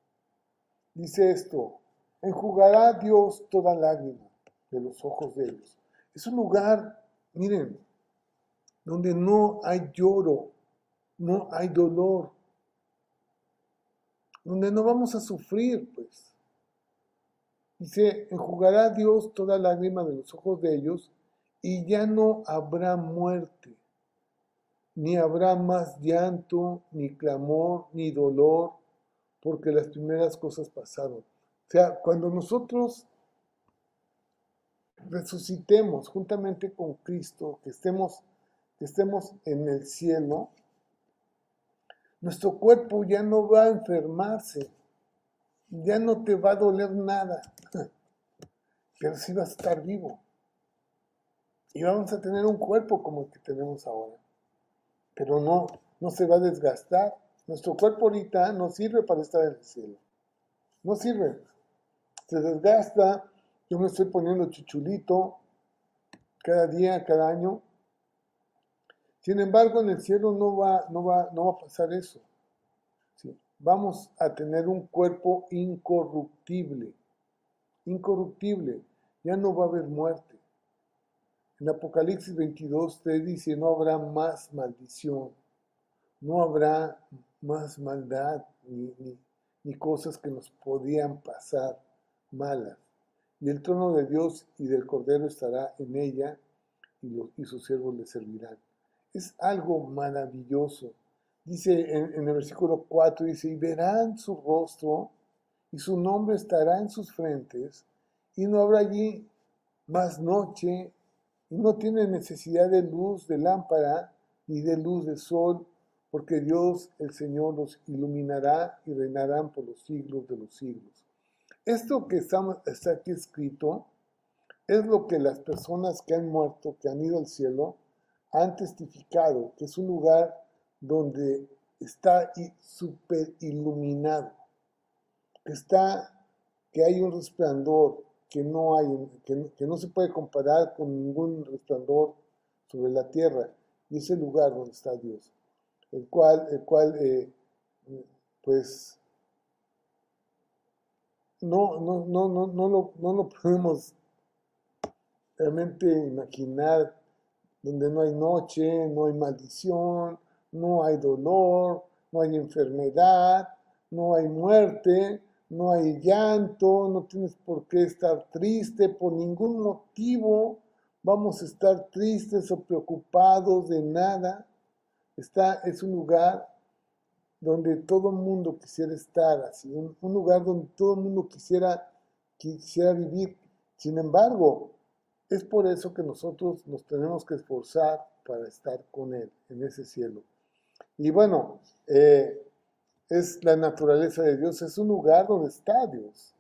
dice esto, enjugará Dios toda lágrima de los ojos de ellos. Es un lugar, miren, donde no hay lloro, no hay dolor, donde no vamos a sufrir, pues. Dice, enjugará Dios toda lágrima de los ojos de ellos y ya no habrá muerte, ni habrá más llanto, ni clamor, ni dolor, porque las primeras cosas pasaron. O sea, cuando nosotros resucitemos juntamente con Cristo, que estemos, que estemos en el cielo, nuestro cuerpo ya no va a enfermarse, ya no te va a doler nada, pero sí vas a estar vivo. Y vamos a tener un cuerpo como el que tenemos ahora, pero no, no se va a desgastar. Nuestro cuerpo ahorita no sirve para estar en el cielo. No sirve. Se desgasta. Yo me estoy poniendo chuchulito cada día, cada año. Sin embargo, en el cielo no va, no va, no va a pasar eso vamos a tener un cuerpo incorruptible. Incorruptible. Ya no va a haber muerte. En Apocalipsis 22 te dice, no habrá más maldición, no habrá más maldad, ni, ni cosas que nos podían pasar malas. Y el trono de Dios y del Cordero estará en ella y, y sus siervos le servirán. Es algo maravilloso. Dice en, el versículo 4, dice, y verán su rostro y su nombre estará en sus frentes y no habrá allí más noche y no tiene necesidad de luz de lámpara ni de luz de sol, porque Dios el Señor los iluminará y reinarán por los siglos de los siglos. Esto que está, está aquí escrito es lo que las personas que han muerto, que han ido al cielo, han testificado, que es un lugar donde está súper iluminado, que está, que hay un resplandor que no hay, que, no se puede comparar con ningún resplandor sobre la tierra, y es el lugar donde está Dios, el cual, el cual eh, pues, no, no, no, no, no, lo, no lo podemos realmente imaginar donde no hay noche, no hay maldición, no hay dolor, no hay enfermedad, no hay muerte, no hay llanto, no tienes por qué estar triste, por ningún motivo vamos a estar tristes o preocupados de nada. Está, es un lugar donde todo el mundo quisiera estar, así, un, lugar donde todo el mundo quisiera, quisiera vivir. Sin embargo, es por eso que nosotros nos tenemos que esforzar para estar con Él en ese cielo. Y bueno, eh, es la naturaleza de Dios, es un lugar donde está Dios,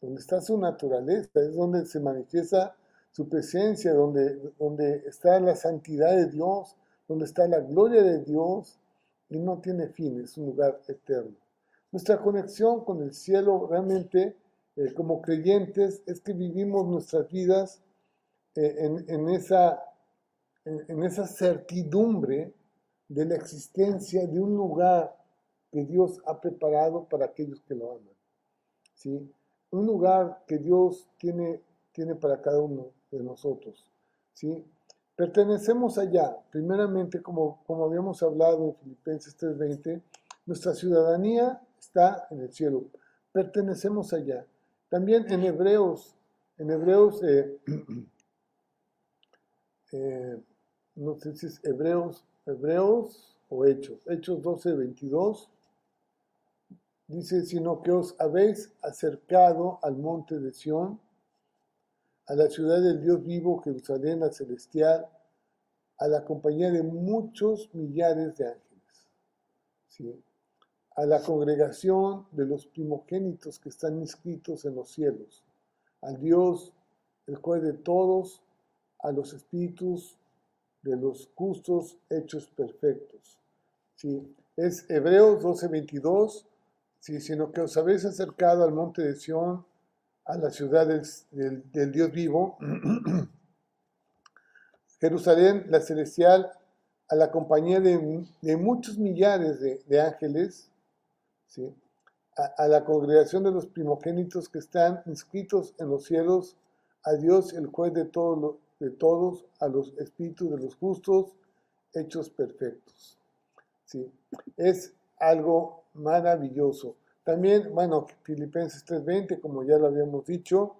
donde está su naturaleza, es donde se manifiesta su presencia, donde, donde está la santidad de Dios, donde está la gloria de Dios y no tiene fin, es un lugar eterno. Nuestra conexión con el cielo realmente eh, como creyentes es que vivimos nuestras vidas eh, en, esa, en, esa certidumbre de la existencia de un lugar que Dios ha preparado para aquellos que lo aman. ¿sí? Un lugar que Dios tiene, tiene para cada uno de nosotros. ¿sí? Pertenecemos allá, primeramente, como, como habíamos hablado en Filipenses 3:20, nuestra ciudadanía está en el cielo. Pertenecemos allá. También en Hebreos, en Hebreos eh, Eh, no sé si es Hebreos, Hebreos o Hechos, Hechos 12, 22, dice, sino que os habéis acercado al monte de Sión, a la ciudad del Dios vivo, Jerusalén, la celestial, a la compañía de muchos millares de ángeles, ¿sí? a la congregación de los primogénitos que están inscritos en los cielos, al Dios, el cual de todos a los espíritus de los justos hechos perfectos. ¿Sí? Es Hebreos 12:22, ¿sí? sino que os habéis acercado al monte de Sión, a la ciudad del, Dios vivo, Jerusalén, la celestial, a la compañía de, muchos millares de, ángeles, ¿sí? a, la congregación de los primogénitos que están inscritos en los cielos, a Dios, el juez de todos los de todos a los espíritus de los justos hechos perfectos. ¿Sí? Es algo maravilloso. También, bueno, Filipenses 3:20, como ya lo habíamos dicho,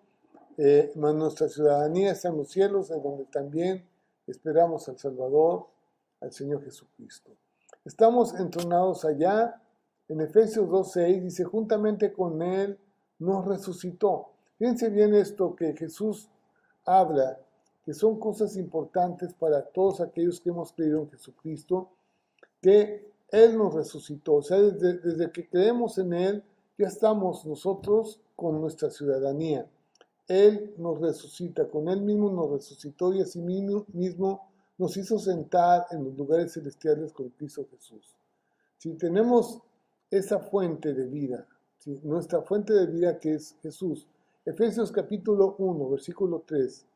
eh, nuestra ciudadanía está en los cielos, en donde también esperamos al Salvador, al Señor Jesucristo. Estamos entronados allá. En Efesios 2:6 dice, juntamente con Él nos resucitó. Fíjense bien esto que Jesús habla que son cosas importantes para todos aquellos que hemos creído en Jesucristo, que Él nos resucitó. O sea, desde, que creemos en Él, ya estamos nosotros con nuestra ciudadanía. Él nos resucita, con Él mismo nos resucitó y así mismo nos hizo sentar en los lugares celestiales con Cristo Jesús. Si tenemos esa fuente de vida, nuestra fuente de vida que es Jesús, Efesios capítulo 1, versículo 3,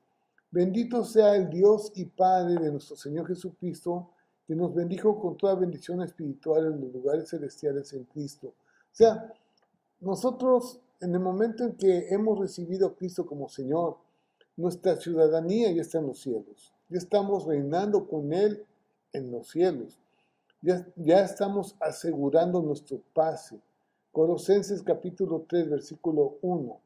Bendito sea el Dios y Padre de nuestro Señor Jesucristo, que nos bendijo con toda bendición espiritual en los lugares celestiales en Cristo. O sea, nosotros en el momento en que hemos recibido a Cristo como Señor, nuestra ciudadanía ya está en los cielos. Ya estamos reinando con Él en los cielos. Ya, ya estamos asegurando nuestro pase Colosenses capítulo 3, versículo 1.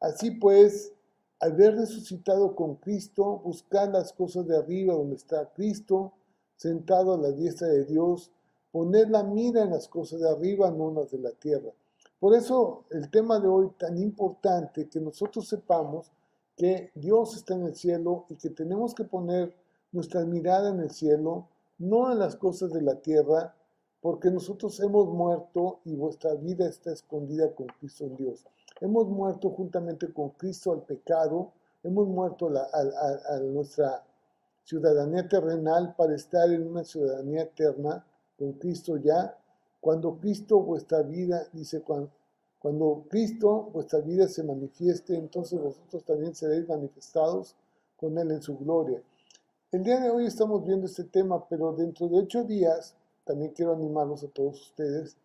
Así pues, al haber resucitado con Cristo, buscar las cosas de arriba donde está Cristo, sentado a la diestra de Dios, poner la mira en las cosas de arriba, no en las de la tierra. Por eso el tema de hoy tan importante, que nosotros sepamos que Dios está en el cielo y que tenemos que poner nuestra mirada en el cielo, no en las cosas de la tierra, porque nosotros hemos muerto y vuestra vida está escondida con Cristo en Dios. Hemos muerto juntamente con Cristo al pecado, hemos muerto a, a, ciudadanía terrenal para estar en una ciudadanía eterna con Cristo ya. Cuando Cristo vuestra vida, dice, cuando, cuando Cristo vuestra vida se manifieste, entonces vosotros también seréis manifestados con Él en su gloria. El día de hoy estamos viendo este tema, pero dentro de ocho días, también quiero animarlos a todos ustedes,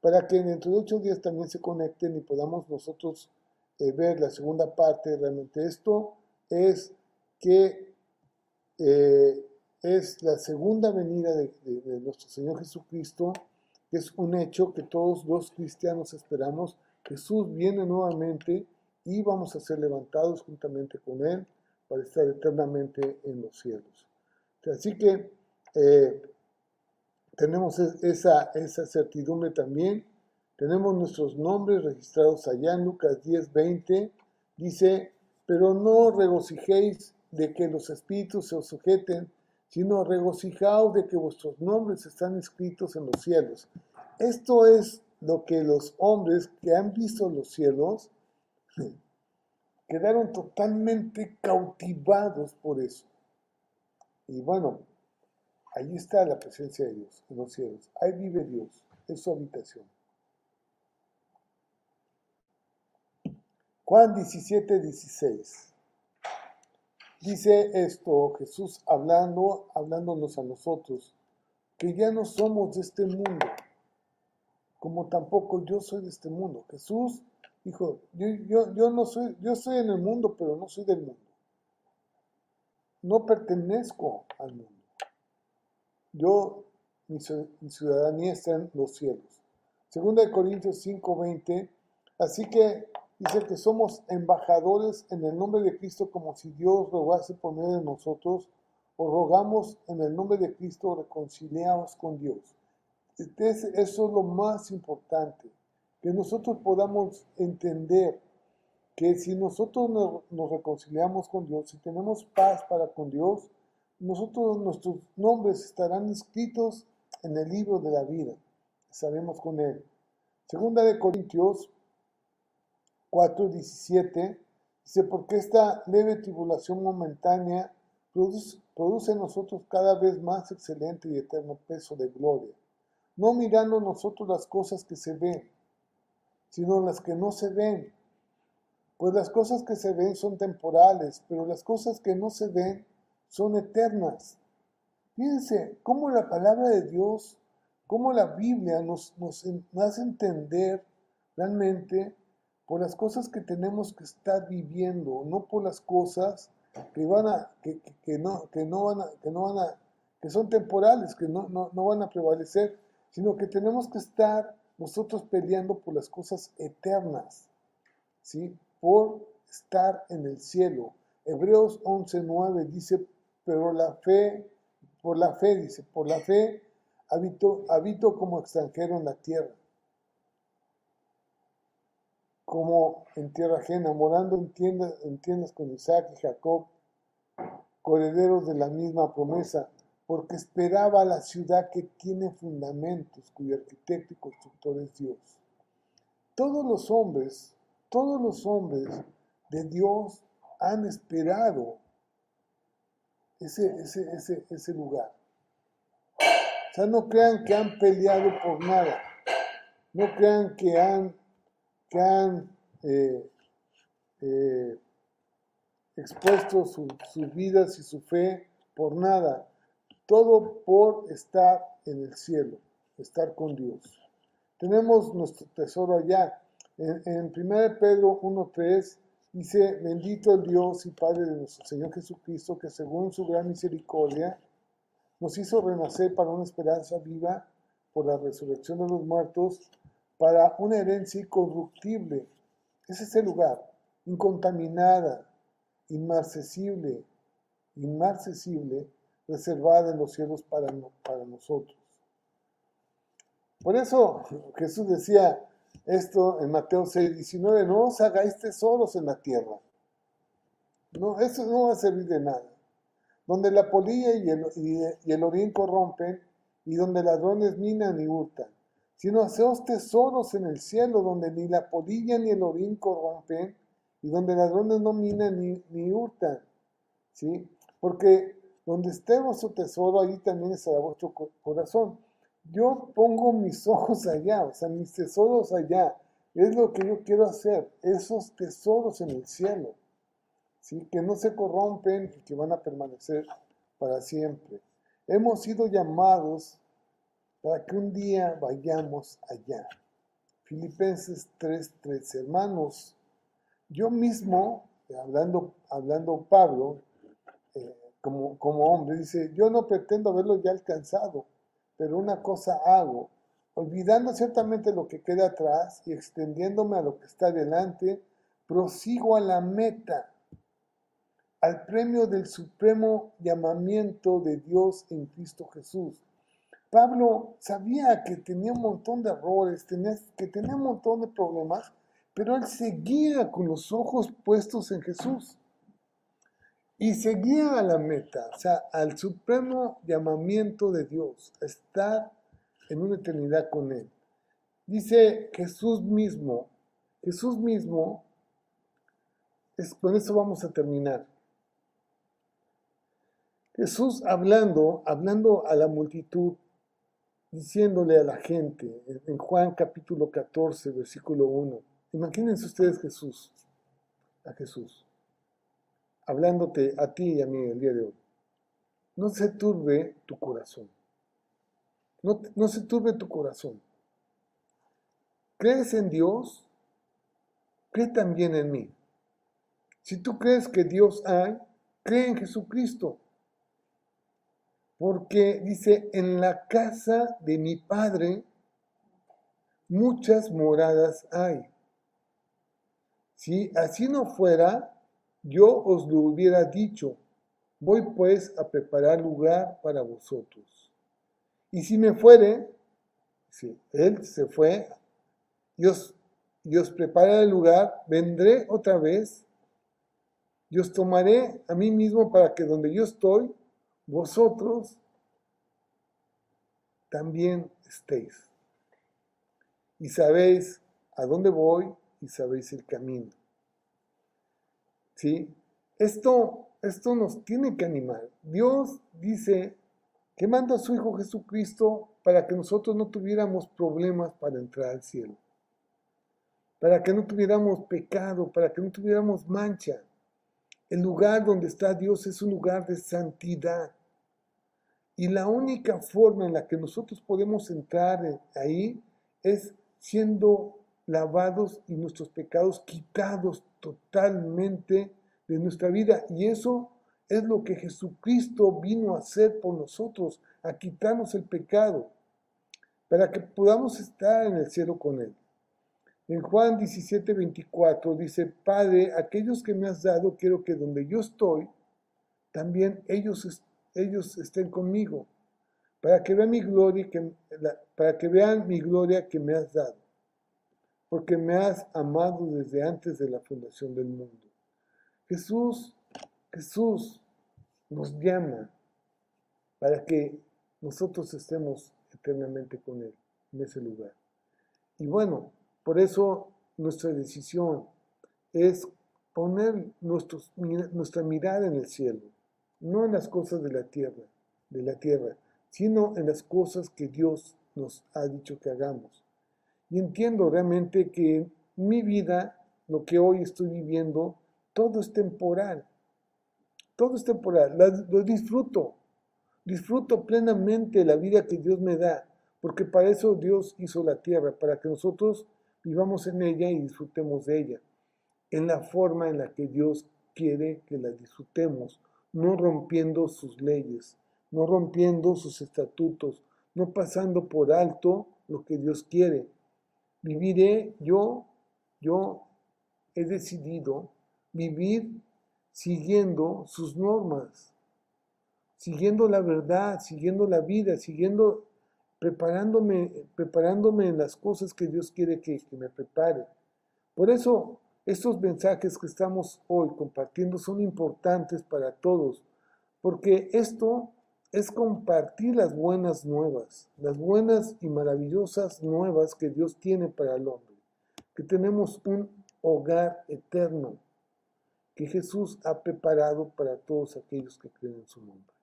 para que dentro de ocho días también se conecten y podamos nosotros eh, ver la segunda parte. Realmente esto es que eh, es la segunda venida de, nuestro Señor Jesucristo, que es un hecho que todos los cristianos esperamos. Jesús viene nuevamente y vamos a ser levantados juntamente con Él para estar eternamente en los cielos. Así que eh, tenemos esa, esa certidumbre también. Tenemos nuestros nombres registrados allá en Lucas 10, 20. Dice, pero no regocijéis de que los espíritus se os sujeten, sino regocijaos de que vuestros nombres están escritos en los cielos. Esto es lo que los hombres que han visto los cielos quedaron totalmente cautivados por eso. Y bueno, ahí está la presencia de Dios en los cielos. Ahí vive Dios, es su habitación. Juan 17, 16. Dice esto Jesús hablando, hablándonos a nosotros, que ya no somos de este mundo, como tampoco yo soy de este mundo. Jesús dijo, yo, yo, yo no soy, yo estoy en el mundo, pero no soy del mundo. No pertenezco al mundo. Yo, mi, ciudadanía está en los cielos. Segunda de Corintios 5:20, así que dice que somos embajadores en el nombre de Cristo como si Dios rogase por medio de nosotros, o rogamos en el nombre de Cristo reconciliados con Dios. Entonces, eso es lo más importante que nosotros podamos entender que si nosotros nos, reconciliamos con Dios, si tenemos paz para con Dios, nosotros, nuestros nombres estarán escritos en el libro de la vida. Estaremos con Él. Segunda de Corintios 4:17 dice, porque esta leve tribulación momentánea produce, en nosotros cada vez más excelente y eterno peso de gloria, no mirando nosotros las cosas que se ven, sino las que no se ven. Pues las cosas que se ven son temporales, pero las cosas que no se ven son eternas. Fíjense cómo la palabra de Dios, cómo la Biblia nos, nos hace entender realmente por las cosas que tenemos que estar viviendo, no por las cosas que van a, que, no, que no van a, que no van a, que son temporales, que no, no, no van a prevalecer, sino que tenemos que estar nosotros peleando por las cosas eternas, ¿sí? Por estar en el cielo. Hebreos 11:9 dice, pero la fe, por la fe, dice, por la fe habito, habito como extranjero en la tierra, como en tierra ajena, morando en tiendas, en tiendas con Isaac y Jacob, correderos de la misma promesa porque esperaba la ciudad que tiene fundamentos, cuyo arquitecto y constructor es Dios. Todos los hombres, todos los hombres de Dios han esperado ese, ese, ese, lugar. O sea, no crean que han peleado por nada. No crean que han, que eh, eh, expuesto sus vidas y su fe por nada todo por estar en el cielo, estar con Dios. Tenemos nuestro tesoro allá. En, en 1 Pedro 1.3 dice, bendito el Dios y Padre de nuestro Señor Jesucristo, que según su gran misericordia nos hizo renacer para una esperanza viva por la resurrección de los muertos, para una herencia incorruptible. Ese es el lugar, incontaminada, inmarcesible, inmarcesible, reservada en los cielos para, nosotros. Por eso Jesús decía esto en Mateo 6, 19, no os hagáis tesoros en la tierra. No, eso no va a servir de nada. Donde la polilla y el, y el orín corrompen, y donde ladrones minan y hurtan sino haceos tesoros en el cielo, donde ni la polilla ni el orín corrompen, y donde ladrones no minan ni, ni hurtan. ¿Sí? Porque donde esté vuestro tesoro, ahí también estará vuestro corazón. Yo pongo mis ojos allá, o sea, mis tesoros allá. Es lo que yo quiero hacer, esos tesoros en el cielo, ¿sí? que no se corrompen y que van a permanecer para siempre. Hemos sido llamados para que un día vayamos allá. Filipenses 3:3, hermanos, yo mismo, hablando, hablando Pablo, eh, como, como hombre, dice, yo no pretendo haberlo ya alcanzado, pero una cosa hago, olvidando ciertamente lo que queda atrás y extendiéndome a lo que está delante, prosigo a la meta, al premio del supremo llamamiento de Dios en Cristo Jesús. Pablo sabía que tenía un montón de errores, tenía, que tenía un montón de problemas, pero él seguía con los ojos puestos en Jesús. Y seguía a la meta, o sea, al supremo llamamiento de Dios, estar en una eternidad con Él. Dice Jesús mismo, Jesús mismo, con eso vamos a terminar. Jesús hablando, hablando a la multitud, diciéndole a la gente en Juan capítulo 14, versículo 1. Imagínense ustedes Jesús, a Jesús, hablándote a ti y a mí el día de hoy. No se turbe tu corazón. No, no se turbe tu corazón. ¿Crees en Dios? Cree también en mí. Si tú crees que Dios hay, cree en Jesucristo porque dice, en la casa de mi padre muchas moradas hay. Si así no fuera, yo os lo hubiera dicho, voy pues a preparar lugar para vosotros. Y si me fuere, si él se fue, y os, prepara el lugar, vendré otra vez y os tomaré a mí mismo para que donde yo estoy, vosotros también estéis. Y sabéis a dónde voy y sabéis el camino. ¿Sí? Esto, esto nos tiene que animar. Dios dice que manda a su Hijo Jesucristo para que nosotros no tuviéramos problemas para entrar al cielo. Para que no tuviéramos pecado, para que no tuviéramos mancha. El lugar donde está Dios es un lugar de santidad. Y la única forma en la que nosotros podemos entrar ahí es siendo lavados y nuestros pecados quitados totalmente de nuestra vida. Y eso es lo que Jesucristo vino a hacer por nosotros, a quitarnos el pecado, para que podamos estar en el cielo con Él. En Juan 17, 24 dice, Padre, aquellos que me has dado, quiero que donde yo estoy, también ellos ellos estén conmigo, para que vean mi gloria, que, para que vean mi gloria que me has dado, porque me has amado desde antes de la fundación del mundo. Jesús, Jesús nos llama para que nosotros estemos eternamente con Él en ese lugar. Y bueno, por eso nuestra decisión es poner nuestra mirada en el cielo, no en las cosas de la tierra, de la tierra, sino en las cosas que Dios nos ha dicho que hagamos. Y entiendo realmente que mi vida, lo que hoy estoy viviendo, todo es temporal. Todo es temporal. lo disfruto. Disfruto plenamente la vida que Dios me da, porque para eso Dios hizo la tierra, para que nosotros vivamos en ella y disfrutemos de ella, en la forma en la que Dios quiere que la disfrutemos, no rompiendo sus leyes, no rompiendo sus estatutos, no pasando por alto lo que Dios quiere. viviré, yo, yo he decidido vivir siguiendo sus normas, siguiendo la verdad, siguiendo la vida, siguiendo, preparándome, preparándome en las cosas que Dios quiere que, que me prepare. Por eso estos mensajes que estamos hoy compartiendo son importantes para todos, porque esto es compartir las buenas nuevas, las buenas y maravillosas nuevas que Dios tiene para el hombre, que tenemos un hogar eterno que Jesús ha preparado para todos aquellos que creen en su nombre.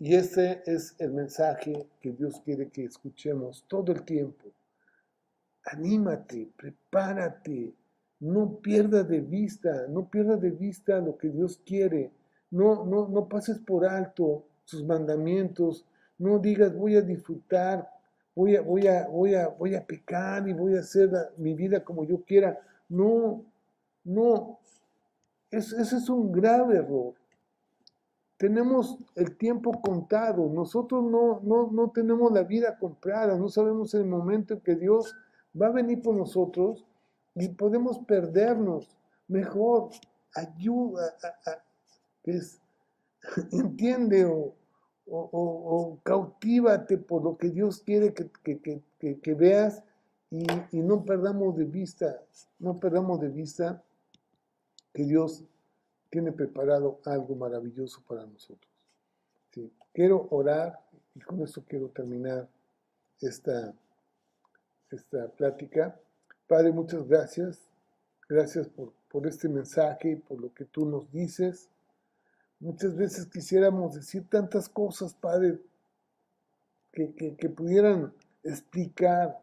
Y ese es el mensaje que Dios quiere que escuchemos todo el tiempo. Anímate, prepárate, no pierdas de vista, no pierdas de vista lo que Dios quiere, no, no, no pases por alto sus mandamientos, no digas voy a disfrutar, voy a, voy a, voy a, voy a pecar y voy a hacer mi vida como yo quiera. No, no, ese es un grave error. Tenemos el tiempo contado, nosotros no, no, no tenemos la vida comprada, no sabemos el momento en que Dios va a venir por nosotros y podemos perdernos. Mejor ayuda, a, entiende o, o, cautívate por lo que Dios quiere que, veas y, no perdamos de vista, no perdamos de vista que Dios tiene preparado algo maravilloso para nosotros. Quiero orar y con esto quiero terminar esta, esta plática. Padre, muchas gracias. Gracias por, por este mensaje y por lo que tú nos dices. Muchas veces quisiéramos decir tantas cosas, Padre, que, pudieran explicar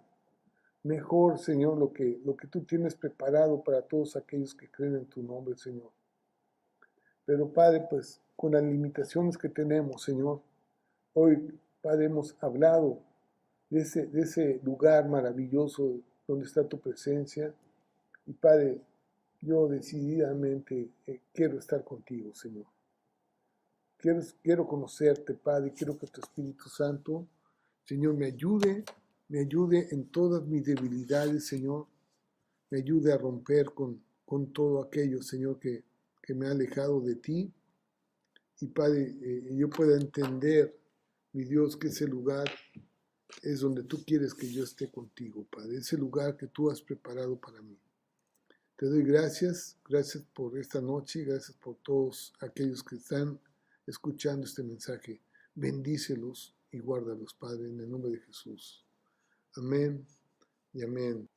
mejor, Señor, lo que, lo que tú tienes preparado para todos aquellos que creen en tu nombre, Señor. Pero, Padre, pues con las limitaciones que tenemos, Señor, hoy, Padre, hemos hablado de ese, de ese lugar maravilloso donde está tu presencia. Y, Padre, yo decididamente eh, quiero estar contigo, Señor. Quiero, conocerte, Padre, quiero que tu Espíritu Santo, Señor, me ayude, me ayude en todas mis debilidades, Señor. Me ayude a romper con, con todo aquello, Señor, que, me ha alejado de ti. Y Padre, eh, yo pueda entender, mi Dios, que ese lugar es donde tú quieres que yo esté contigo, Padre. Ese lugar que tú has preparado para mí. Te doy gracias, gracias por esta noche, gracias por todos aquellos que están escuchando este mensaje. Bendícelos y guárdalos, Padre, en el nombre de Jesús. Amén y amén.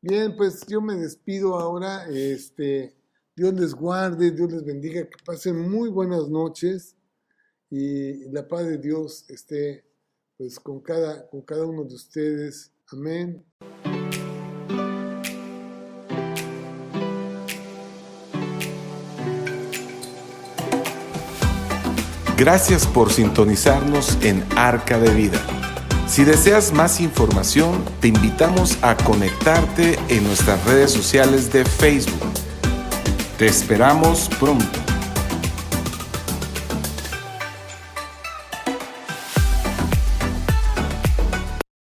Bien, pues yo me despido ahora. Este, Dios les guarde, Dios les bendiga, que pasen muy buenas noches y la paz de Dios esté pues con cada, con cada uno de ustedes. Amén. Gracias por sintonizarnos en Arca de Vida. Si deseas más información, te invitamos a conectarte en nuestras redes sociales de Facebook. Te esperamos pronto.